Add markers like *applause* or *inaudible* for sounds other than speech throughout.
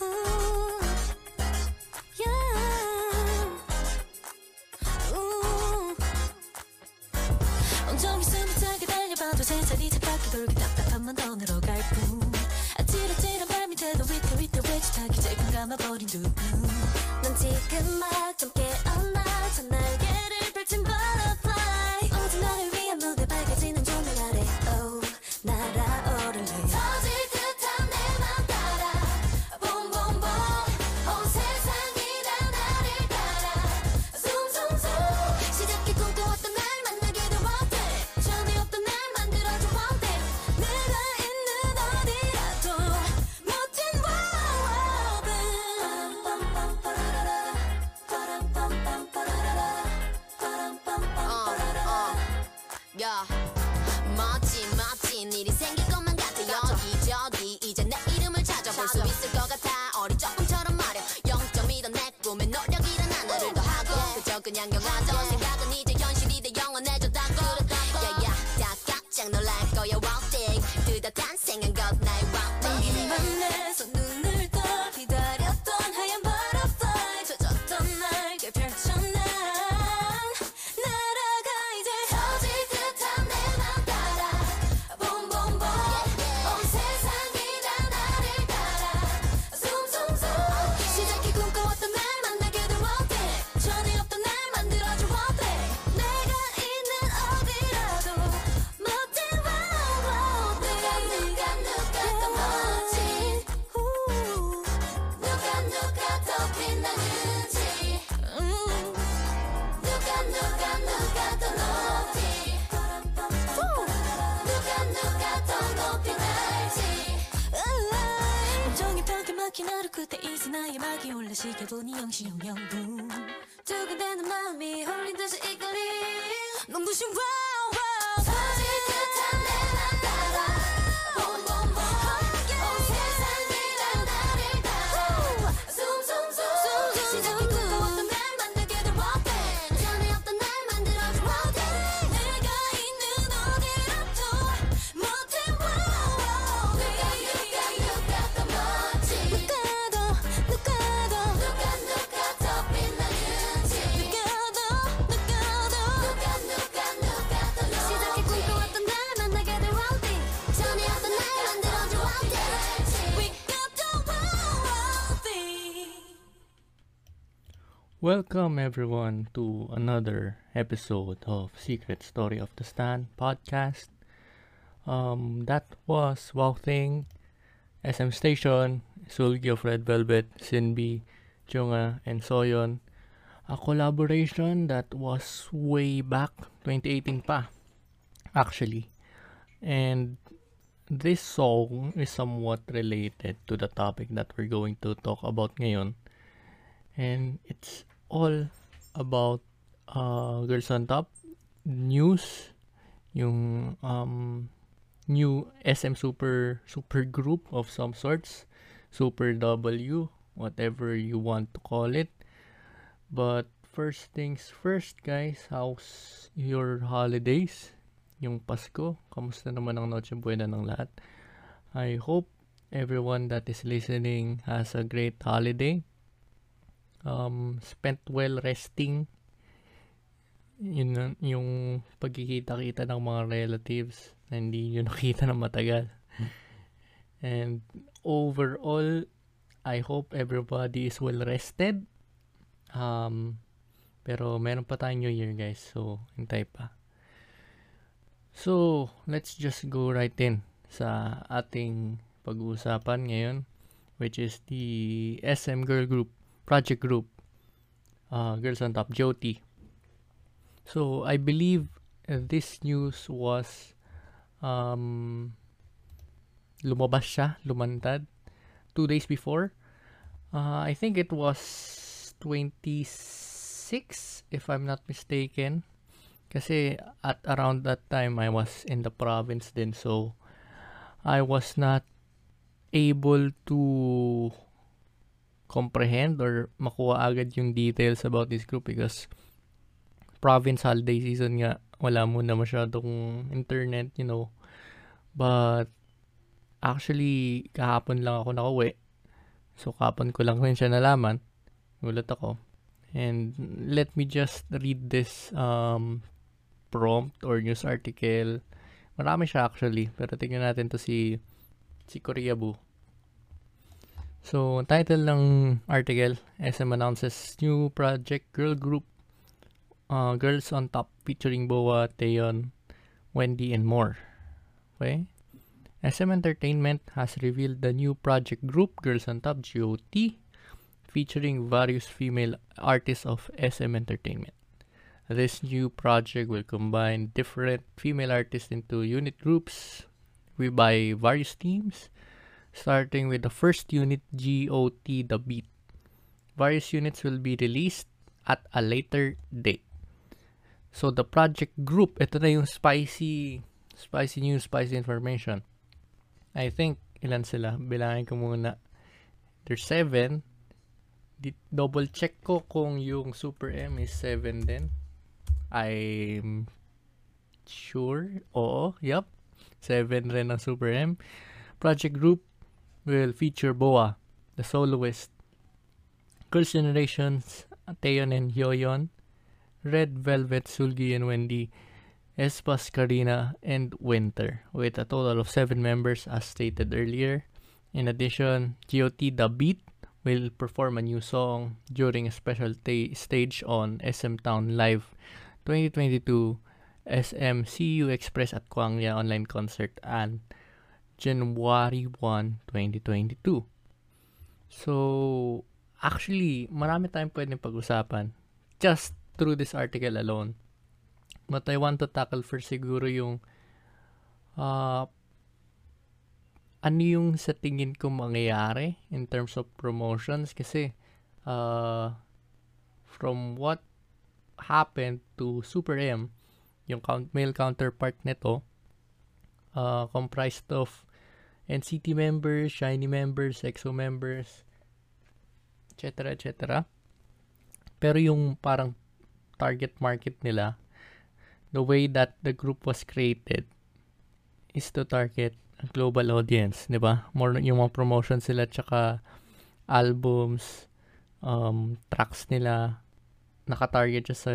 Ooh, yeah. Ooh. 온종일 숨이 차게 달려봐도 세상이 차갑게 돌고 답답한 넌갈 뿐. 아찔아찔한 밤이 돼도 위태위태 외치타기 찔끔 감아버린 두 눈 다시 개돈이 영시 영영부 Welcome everyone to another episode of Secret Story of the Stan podcast. Um, that was Wow Thing, SM Station, Sulgi of Red Velvet, Sinbi, Chunga, and Soyon. A collaboration that was way back 2018 pa, actually. And this song is somewhat related to the topic that we're going to talk about ngayon. And it's all about uh, Girls on Top news, yung um, new SM super super group of some sorts, Super W, whatever you want to call it. But first things first, guys, how's your holidays? Yung Pasko, kamusta naman ang Noche Buena ng lahat? I hope everyone that is listening has a great holiday. Um, spent well resting. Yun yung pagkikita-kita ng mga relatives na hindi nyo *laughs* nakita na matagal. And overall, I hope everybody is well rested. Um, pero meron pa tayong New Year guys, so hintay pa. So, let's just go right in sa ating pag-uusapan ngayon, which is the SM Girl Group, Project Group, uh, Girls on Top, Jyoti. So, I believe uh, this news was um, lumabas siya, lumantad, two days before. Uh, I think it was 26, if I'm not mistaken. Kasi at around that time, I was in the province din. So, I was not able to comprehend or makuha agad yung details about this group because province holiday season nga, wala muna masyadong internet, you know. But, actually, kahapon lang ako nakauwi. So, kapon ko lang rin siya nalaman. Gulat ako. And let me just read this um, prompt or news article. Marami siya actually. Pero tingnan natin to si si Koreabu. So, title ng article, SM announces new project girl group uh, Girls on Top featuring Boa, Taeyeon, Wendy, and more. Okay? SM Entertainment has revealed the new project group Girls on Top GOT featuring various female artists of SM Entertainment. This new project will combine different female artists into unit groups by various teams, starting with the first unit GOT The Beat. Various units will be released at a later date. So the project group, ito na yung spicy spicy news, spicy information. I think ilan sila? Bilangin ko muna. There's seven. Di, double check ko kung yung Super M is 7 din. I'm sure. Oo, yep. 7 rin ang Super M. Project Group will feature Boa, the soloist. Girls' Generations, Taeyeon and Hyoyeon. Red Velvet, Sulgi and Wendy. Espas, Karina, and Winter, with a total of 7 members as stated earlier. In addition, GOT The Beat will perform a new song during a special ta- stage on SM Town Live 2022 SM CU Express at Kwangya online concert on January 1, 2022. So, actually, marami tayong pwedeng pag-usapan just through this article alone. But I want to tackle first siguro yung uh, ano yung sa tingin ko mangyayari in terms of promotions kasi uh, from what happened to Super M yung count, male counterpart nito uh, comprised of NCT members, Shiny members, EXO members, etc. etc. Pero yung parang target market nila, the way that the group was created is to target global audience, 'di ba? More yung mga promotion sila tsaka albums, um, tracks nila naka-target siya sa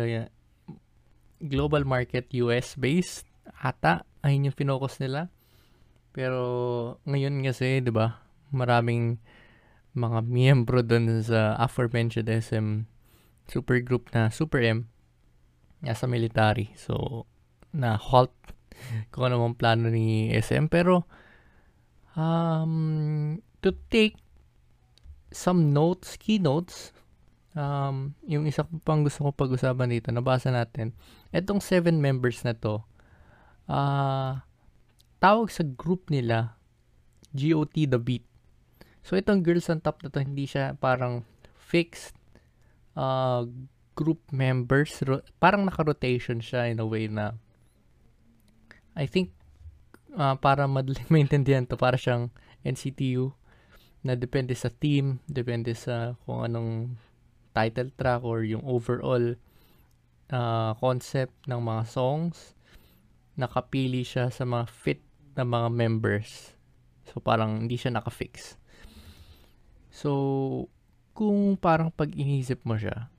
global market US based ata ayun yung focus nila. Pero ngayon kasi, 'di ba? Maraming mga miyembro doon sa aforementioned SM supergroup na Super M nasa military. So, na halt *laughs* kung ano mang plano ni SM. Pero, um, to take some notes, key notes, um, yung isa pang gusto ko pag-usapan dito, nabasa natin, etong seven members na to, uh, tawag sa group nila, GOT The Beat. So, itong Girls on Top na to, hindi siya parang fixed uh, group members. Ro- parang naka-rotation siya in a way na I think uh, para madaling *laughs* maintindihan to, para siyang NCTU na depende sa team, depende sa kung anong title track or yung overall uh, concept ng mga songs. Nakapili siya sa mga fit na mga members. So parang hindi siya naka-fix. So kung parang pag-inisip mo siya,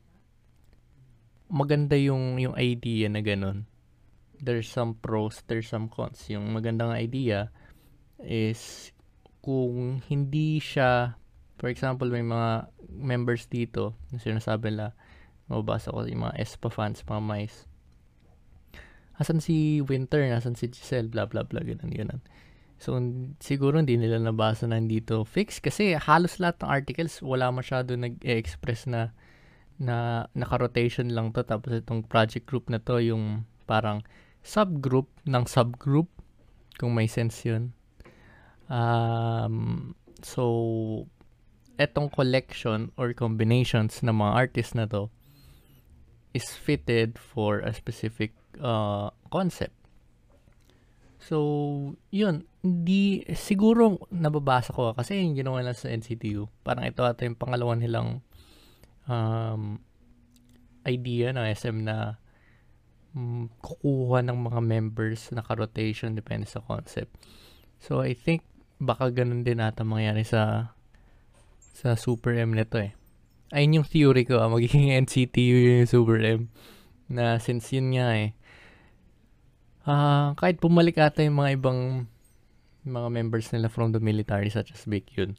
maganda yung yung idea na ganun there's some pros, there's some cons. Yung magandang idea is kung hindi siya, for example, may mga members dito na sinasabi nila, mababasa ko yung mga ESPA fans, mga mice. Asan si Winter? Asan si Giselle? Blah, blah, blah. Ganun, ganun. So, siguro hindi nila nabasa na dito fix kasi halos lahat ng articles wala masyado nag-express na na naka-rotation lang to tapos itong project group na to yung parang subgroup ng subgroup, kung may sense yun. Um, so, etong collection or combinations ng mga artists na to is fitted for a specific uh, concept. So, yun, hindi, siguro nababasa ko kasi yung ginawa lang sa NCTU. Parang ito ata yung pangalawan nilang um, idea ng SM na um, kukuha ng mga members na ka-rotation depende sa concept. So I think baka ganun din ata mangyari sa sa sa Super M nito eh. Ayun yung theory ko, ah, magiging *laughs* NCTU yung Super M. Na since yun nga eh. Ah, kahit bumalik ata yung mga ibang mga members nila from the military such as Big Yun.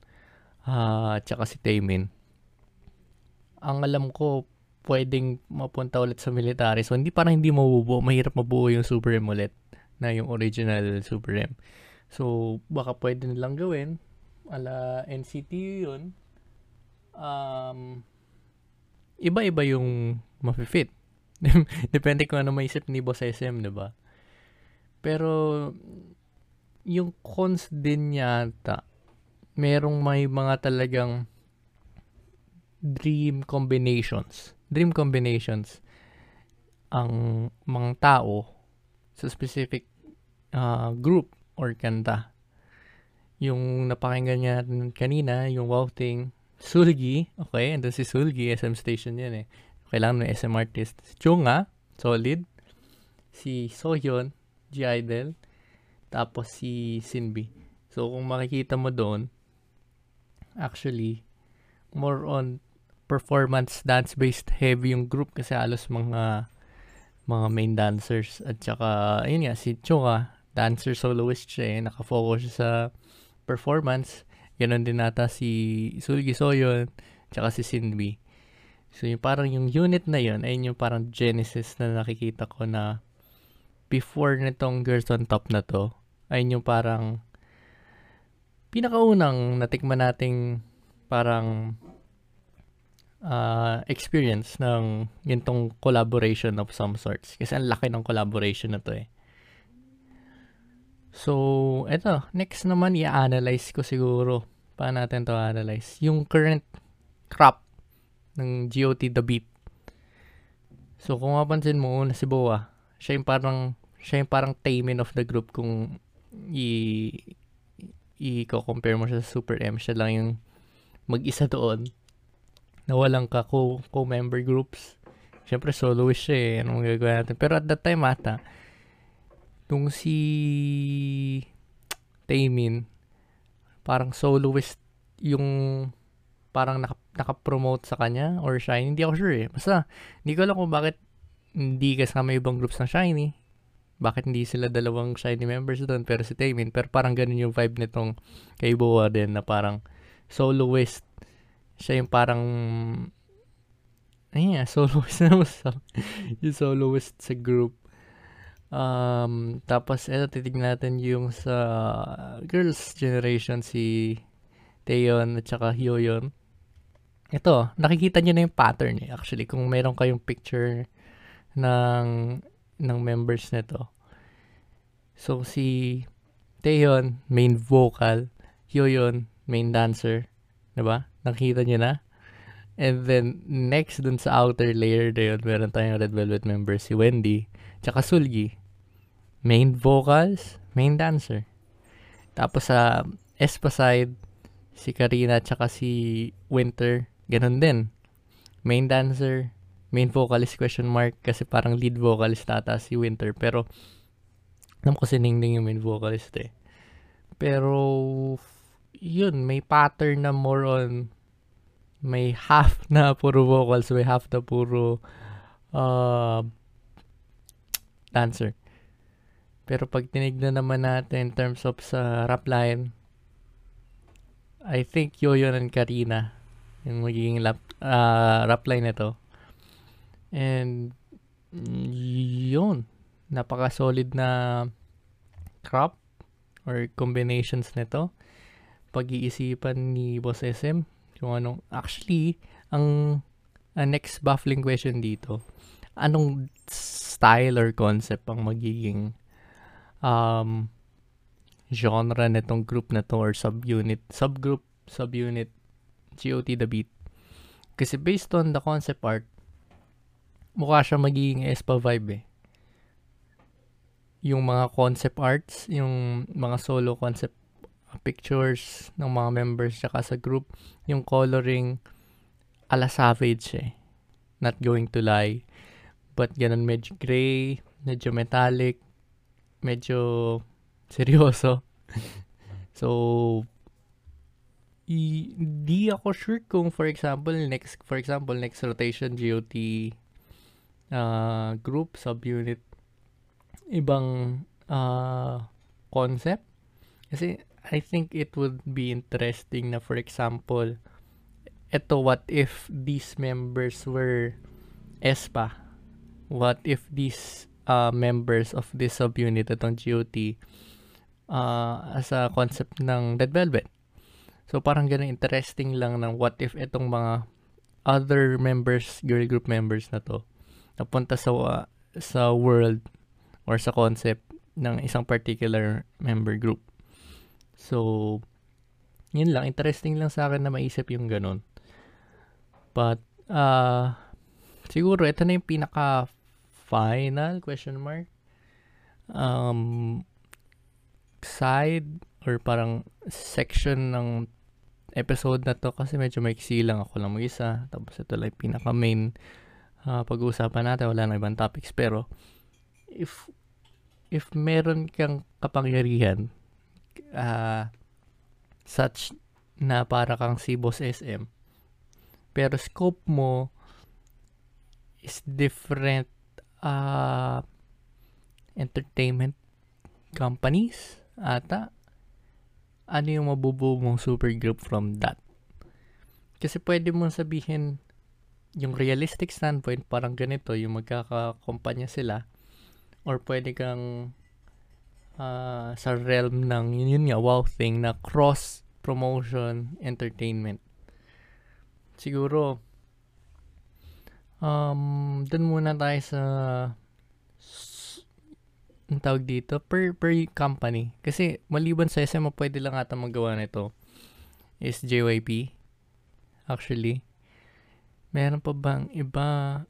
Ah, at saka si Taemin. Ang alam ko, pwedeng mapunta ulit sa military. So, hindi parang hindi mabubuo. Mahirap mabuo yung Super M ulit na yung original Super M. So, baka pwede nilang gawin. Ala NCTU yun. Um, iba-iba yung mafe-fit. *laughs* Depende kung ano maisip ni Boss SM, di ba? Pero, yung cons din yata, merong may mga talagang dream combinations. Dream combinations ang mga tao sa specific uh, group or kanta. Yung napakinggan niya kanina, yung Wow Sulgi, okay, and si Sulgi, SM station yan eh. Kailangan may SM artist. Si Chunga, solid. Si Sohyun, G-Idol. Tapos si Sinbi. So, kung makikita mo doon, actually, more on performance dance-based heavy yung group kasi halos mga mga main dancers at saka ayun nga si Chunga dancer soloist siya eh nakafocus sa performance Ganon din nata si Sulgi Soyon, tsaka si Sinbi. So, yung parang yung unit na yun, ayun yung parang genesis na nakikita ko na before nitong Girls on Top na to, ayun yung parang pinakaunang natikman nating parang uh, experience ng gintong collaboration of some sorts. Kasi ang laki ng collaboration na to eh. So, eto, next naman i-analyze ko siguro. Paano natin to analyze? Yung current crop ng GOT The Beat. So, kung mapansin mo, una si Boa, siya yung parang, siya yung parang Taemin of the group kung i i-compare mo siya sa Super M. Siya lang yung mag-isa doon na walang ka co- co-member groups. Siyempre, soloist siya eh. Anong gagawin natin? Pero at that time ata, Nung si Taemin, parang soloist yung parang naka, naka-promote sa kanya or Shiny. Hindi ako sure eh. Basta, hindi ko alam kung bakit hindi kasama ibang groups ng Shiny. Bakit hindi sila dalawang Shiny members doon pero si Taemin. Pero parang ganun yung vibe nitong kay Boa din na parang soloist. Siya yung parang ayun yeah, *laughs* soloist na yung soloist sa group. Um, tapos, eto, titignan natin yung sa girls generation, si Taeyon at saka Hyoyeon. Ito, nakikita nyo na yung pattern eh. Actually, kung meron kayong picture ng, ng members nito. So, si Taeyon, main vocal. Hyoyeon, main dancer. Diba? Nakikita nyo na? And then, next dun sa outer layer na yun, meron tayong Red Velvet member, si Wendy. Tsaka Sulgi. Main vocals, main dancer. Tapos sa uh, Espa side, si Karina tsaka si Winter, ganun din. Main dancer, main vocalist question mark kasi parang lead vocalist tata si Winter. Pero, alam ko si Ningning yung main vocalist eh. Pero, yun, may pattern na more on may half na puro vocals, may half na puro uh, dancer. Pero pag tinignan naman natin in terms of sa rap line, I think Yoyon and Karina yung magiging lap, uh, rap line nito. And yun, napaka-solid na crop or combinations nito. Pag-iisipan ni Boss SM kung anong actually ang, ang next baffling question dito anong style or concept ang magiging um, genre nitong group na to or subunit, subgroup, subunit, GOT the beat. Kasi based on the concept art, mukha siya magiging Espa vibe eh. Yung mga concept arts, yung mga solo concept pictures ng mga members tsaka sa group, yung coloring ala savage eh. Not going to lie. But ganun medyo gray, medyo metallic, medyo seryoso. *laughs* so, i- di ako sure kung for example next for example next rotation GOT uh, group subunit. Ibang uh, concept. Kasi I think it would be interesting na for example eto what if these members were ESPA what if these uh, members of this subunit itong GOT uh, as a concept ng Dead Velvet? So parang ganun interesting lang ng what if itong mga other members, girl group members na to napunta sa uh, sa world or sa concept ng isang particular member group. So yun lang interesting lang sa akin na maisip yung ganun. But uh siguro ito na yung pinaka final question mark um side or parang section ng episode na to kasi medyo maiksi lang ako lang mag-isa. Tapos ito lang pinaka main uh, pag-uusapan natin. Wala na ibang topics. Pero if if meron kang kapangyarihan uh, such na para kang si Boss SM pero scope mo is different uh, entertainment companies ata ano yung mabubuo mong supergroup from that. Kasi pwede mong sabihin, yung realistic standpoint, parang ganito, yung magkakakumpanya sila. Or pwede kang uh, sa realm ng, yun, yun nga, wow thing, na cross-promotion entertainment. Siguro, um, dun muna tayo sa ang tawag dito, per, per company. Kasi maliban sa SM, pwede lang ata magawa nito is JYP. Actually. Meron pa bang iba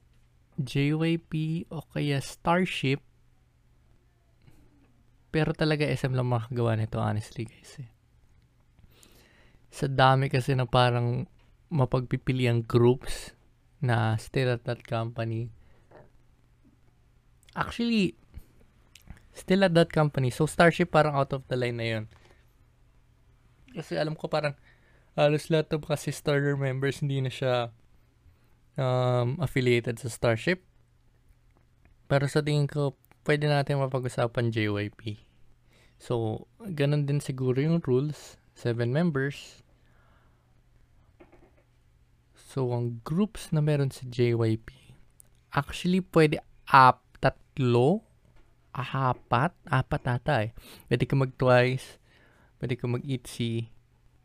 JYP o kaya Starship? Pero talaga SM lang makagawa nito, honestly guys. Eh. Sa dami kasi na parang mapagpipili ang groups na still at that company. Actually, still at that company. So, Starship parang out of the line na yun. Kasi alam ko parang halos lahat ng kasi starter members hindi na siya um, affiliated sa Starship. Pero sa tingin ko, pwede natin mapag-usapan JYP. So, ganun din siguro yung rules. Seven members. So, ang groups na meron sa JYP, actually, pwede up tatlo apat, apat ata eh. Pwede ka mag-twice, pwede ka mag-itzy,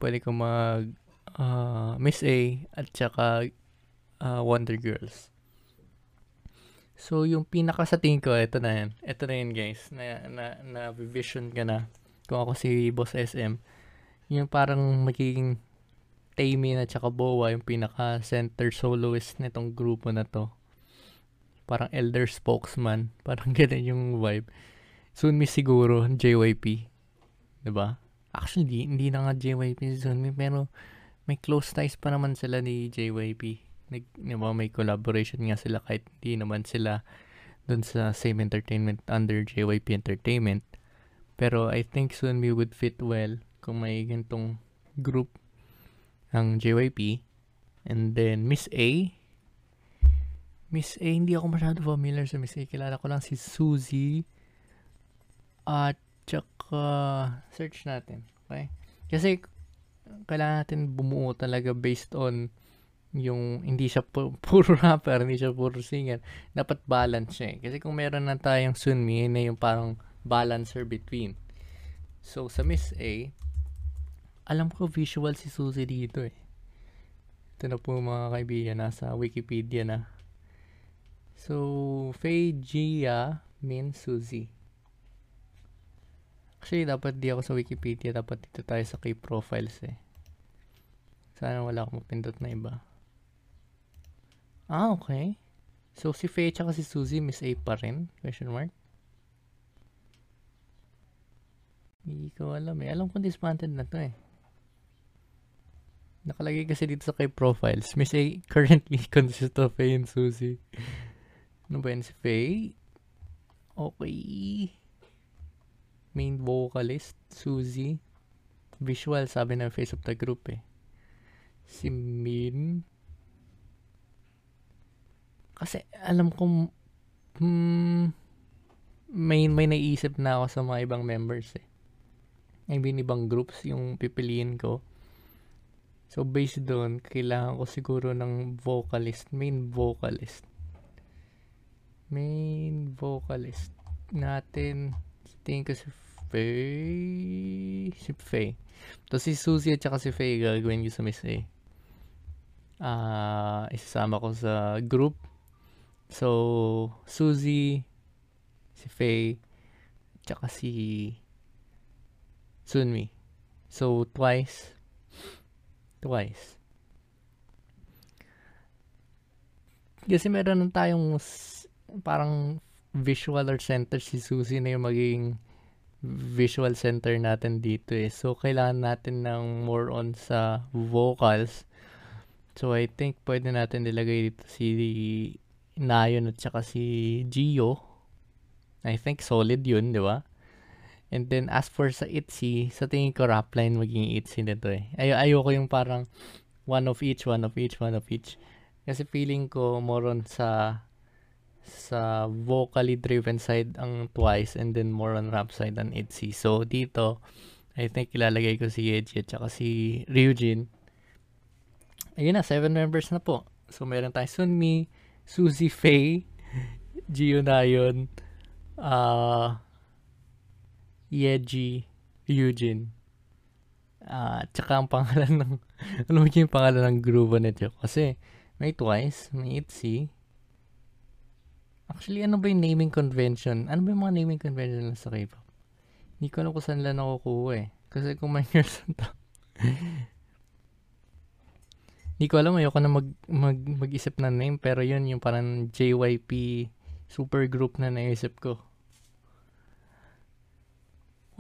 pwede ka mag uh, Miss A, at saka uh, Wonder Girls. So, yung pinaka sa tingin ko, ito na yan. Ito na yan, guys. Na, na, na vision ka na. Kung ako si Boss SM. Yung parang magiging Taemin at saka Boa, yung pinaka center soloist nitong grupo na to parang elder spokesman. *laughs* Parang ganun yung vibe. Sunmi siguro, JYP. ba diba? Actually, di, hindi na nga JYP si Sunmi, pero may close ties pa naman sila ni JYP. Nag, diba, may collaboration nga sila kahit hindi naman sila dun sa same entertainment under JYP Entertainment. Pero I think Sunmi would fit well kung may gantong group ng JYP. And then Miss A, Miss A, hindi ako masyado familiar sa Miss A. Kilala ko lang si Suzy. At tsaka, search natin. Okay? Kasi, kailangan natin bumuo talaga based on yung hindi siya pu- *laughs* puro rapper, hindi siya puro singer. Dapat balance siya eh. Kasi kung meron na tayong Sunmi, na yung parang balancer between. So, sa Miss A, alam ko visual si Suzy dito eh. Ito na po mga kaibigan, nasa Wikipedia na. So, Faye Gia means Suzy. Actually, dapat di ako sa Wikipedia. Dapat dito tayo sa key profiles eh. Sana wala akong mapindot na iba. Ah, okay. So, si Faye tsaka si Suzy, Miss A pa rin? Question mark? Hindi ko alam eh. Alam ko disbanded na to eh. Nakalagay kasi dito sa kay profiles. Miss A *laughs* currently consists of Faye and Suzy. Ano ba yan si Faye? Okay. Main vocalist, Suzy. Visual, sabi ng face of the group eh. si Min. Kasi alam ko hmm, may may naisip na ako sa mga ibang members eh. I mean, ibang groups yung pipiliin ko. So, based doon, kailangan ko siguro ng vocalist, main vocalist. Main vocalist natin, tingin ko si Faye, si Faye. Tapos si Susie at saka si Faye gagawin ko sa Miss A. Ah, uh, isasama ko sa group. So, Susie, si Faye, tsaka si Sunmi. So, twice. Twice. Kasi meron na tayong parang visual or center si Susie na yung magiging visual center natin dito eh. So, kailangan natin ng more on sa vocals. So, I think pwede natin nilagay dito si Nayon at saka si Gio. I think solid yun, di ba? And then, as for sa ITZY, sa tingin ko rap line maging ITZY nito eh. Ay ayoko yung parang one of each, one of each, one of each. Kasi feeling ko more on sa sa vocally driven side ang Twice and then more on rap side ang ITZY. So, dito, I think ilalagay ko si Yeji at saka si Ryujin. Ayun na, seven members na po. So, meron tayong Sunmi, Suzy Faye, Gio Nayon, uh, Yeji, Ryujin. Uh, tsaka ang pangalan ng, *laughs* ano yung pangalan ng groove nito? Kasi, may Twice, may ITZY, Actually, ano ba yung naming convention? Ano ba yung mga naming convention sa K-pop? Hindi ko alam kung saan lang nakukuha eh. Kasi kung may *laughs* years to. Hindi ko alam, ayoko na mag, mag, mag-isip ng name, pero yun yung parang JYP super group na naisip ko.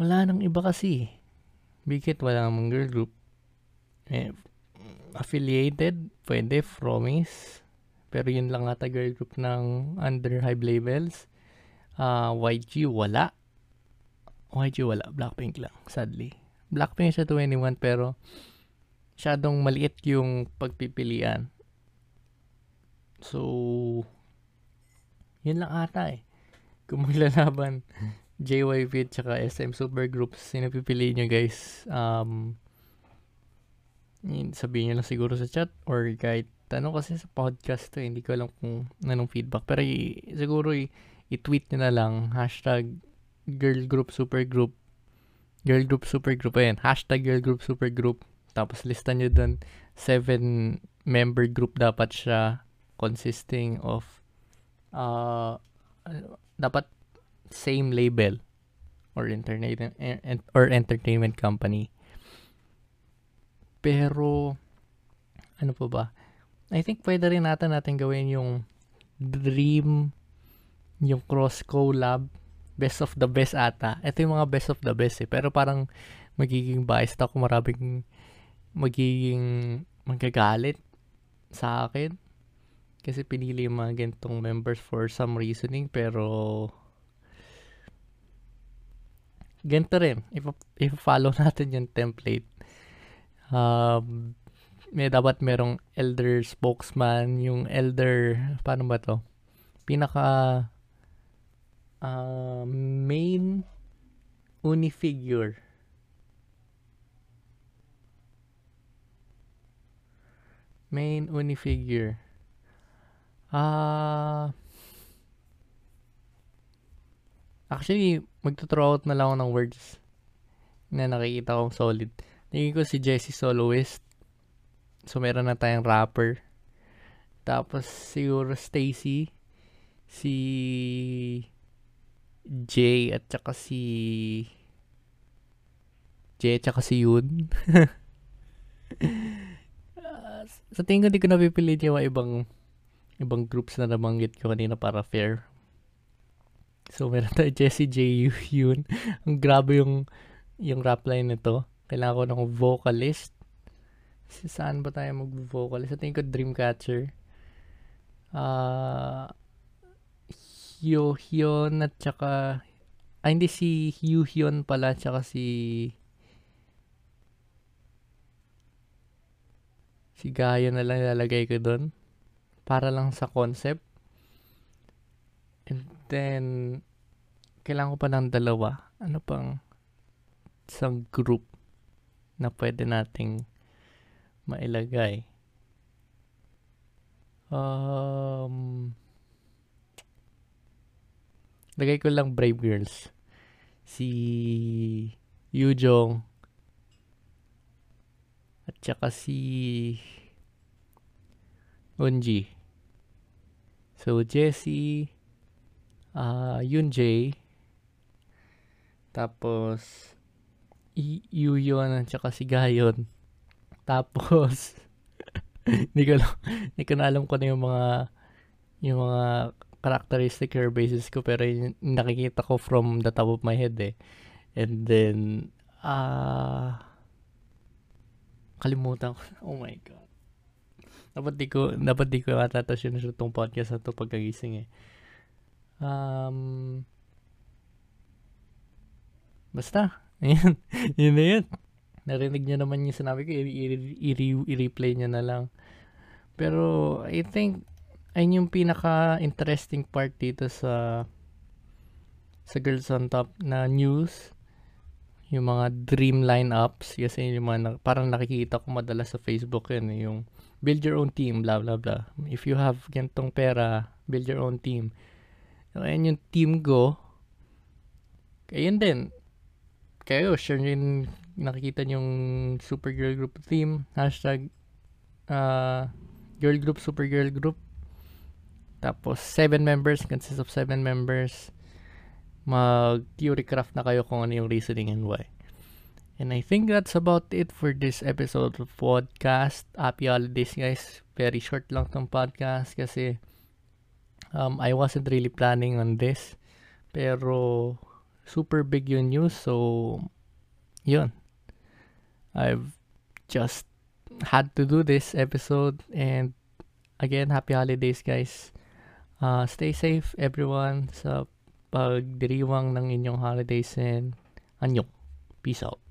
Wala nang iba kasi. Bigit, wala namang girl group. Eh, affiliated, pwede, Promise. Pero yun lang ata girl group ng under Hive labels. Uh, YG wala. YG wala. Blackpink lang, sadly. Blackpink siya 21 pero masyadong maliit yung pagpipilian. So, yun lang ata eh. Kung maglalaban *laughs* JYP at saka SM Supergroups, sino pipiliin nyo guys? Um, sabihin nyo lang siguro sa chat or kahit tanong kasi sa podcast to, hindi ko alam kung anong feedback. Pero i- siguro i- i-tweet nyo na lang, hashtag girl group super group. Girl group super group. Ayan, hashtag girl group super group. Tapos listan nyo dun, seven member group dapat siya consisting of uh, dapat same label or internet or entertainment company. Pero ano pa ba? I think pwede rin natin natin gawin yung dream, yung cross collab, best of the best ata. Ito yung mga best of the best eh. Pero parang magiging biased ako. Maraming magiging magagalit sa akin. Kasi pinili yung mga ganitong members for some reasoning. Pero ganito rin. If, if follow *laughs* natin yung template. Um, may dapat merong elder spokesman, yung elder, paano ba to? Pinaka uh, main unifigure. Main unifigure. Ah uh, Actually, magto-throw out na lang ako ng words na nakikita kong solid. Tingin ko si Jesse Soloist So, meron na tayong rapper. Tapos, siguro Stacy, si Jay, at saka si Jay, at saka si Yun. *laughs* sa tingin ko, di ko napipili yung ibang ibang groups na nabanggit ko kanina para fair. So, meron tayo Jesse J. Yun. *laughs* Ang grabe yung yung rap line nito. Kailangan ko ng vocalist Si saan ba tayo mag-vocal? Sa tingin ko Dreamcatcher. Ah... Uh, Hyo Hyun at saka ah, hindi si Hyo Hyun pala at saka si Si Gayo na lang ilalagay ko doon. Para lang sa concept. And then, kailangan ko pa ng dalawa. Ano pang isang group na pwede nating mailagay. Um, lagay ko lang Brave Girls. Si Yujong at saka si Unji. So, Jessie, uh, Yunjay, tapos, Yuyon at saka si Gayon. Tapos, *laughs* hindi ko lang, hindi ko na alam kung ano yung mga, yung mga characteristic or basis ko, pero yung nakikita ko from the top of my head eh. And then, ah, kalimutan ko. *laughs* Oh my God. Dapat di ko, dapat di ko matatas yun sa itong podcast na ito pagkagising eh. Um, basta, *laughs* Ayan. yun na yun. Narinig niya naman yung sinabi ko, i-replay niya na lang. Pero, I think, ayun yung pinaka-interesting part dito sa sa Girls on Top na news. Yung mga dream lineups. Kasi yung mga, na- parang nakikita ko madalas sa Facebook yun. eh, Yung build your own team, blah, blah, blah. If you have gantong pera, build your own team. So, ayun yung team go. Ayun din, kayo, share nyo yung nakikita yung Supergirl Group theme. Hashtag uh, Girl Group, Supergirl Group. Tapos, seven members, consists of seven members. Mag-theory na kayo kung ano yung reasoning and why. And I think that's about it for this episode of podcast. Happy holidays, guys. Very short lang tong podcast kasi um, I wasn't really planning on this. Pero, super big yung news. So, yun. I've just had to do this episode. And again, happy holidays, guys. Uh, stay safe, everyone, sa pagdiriwang ng inyong holidays and anyong. Peace out.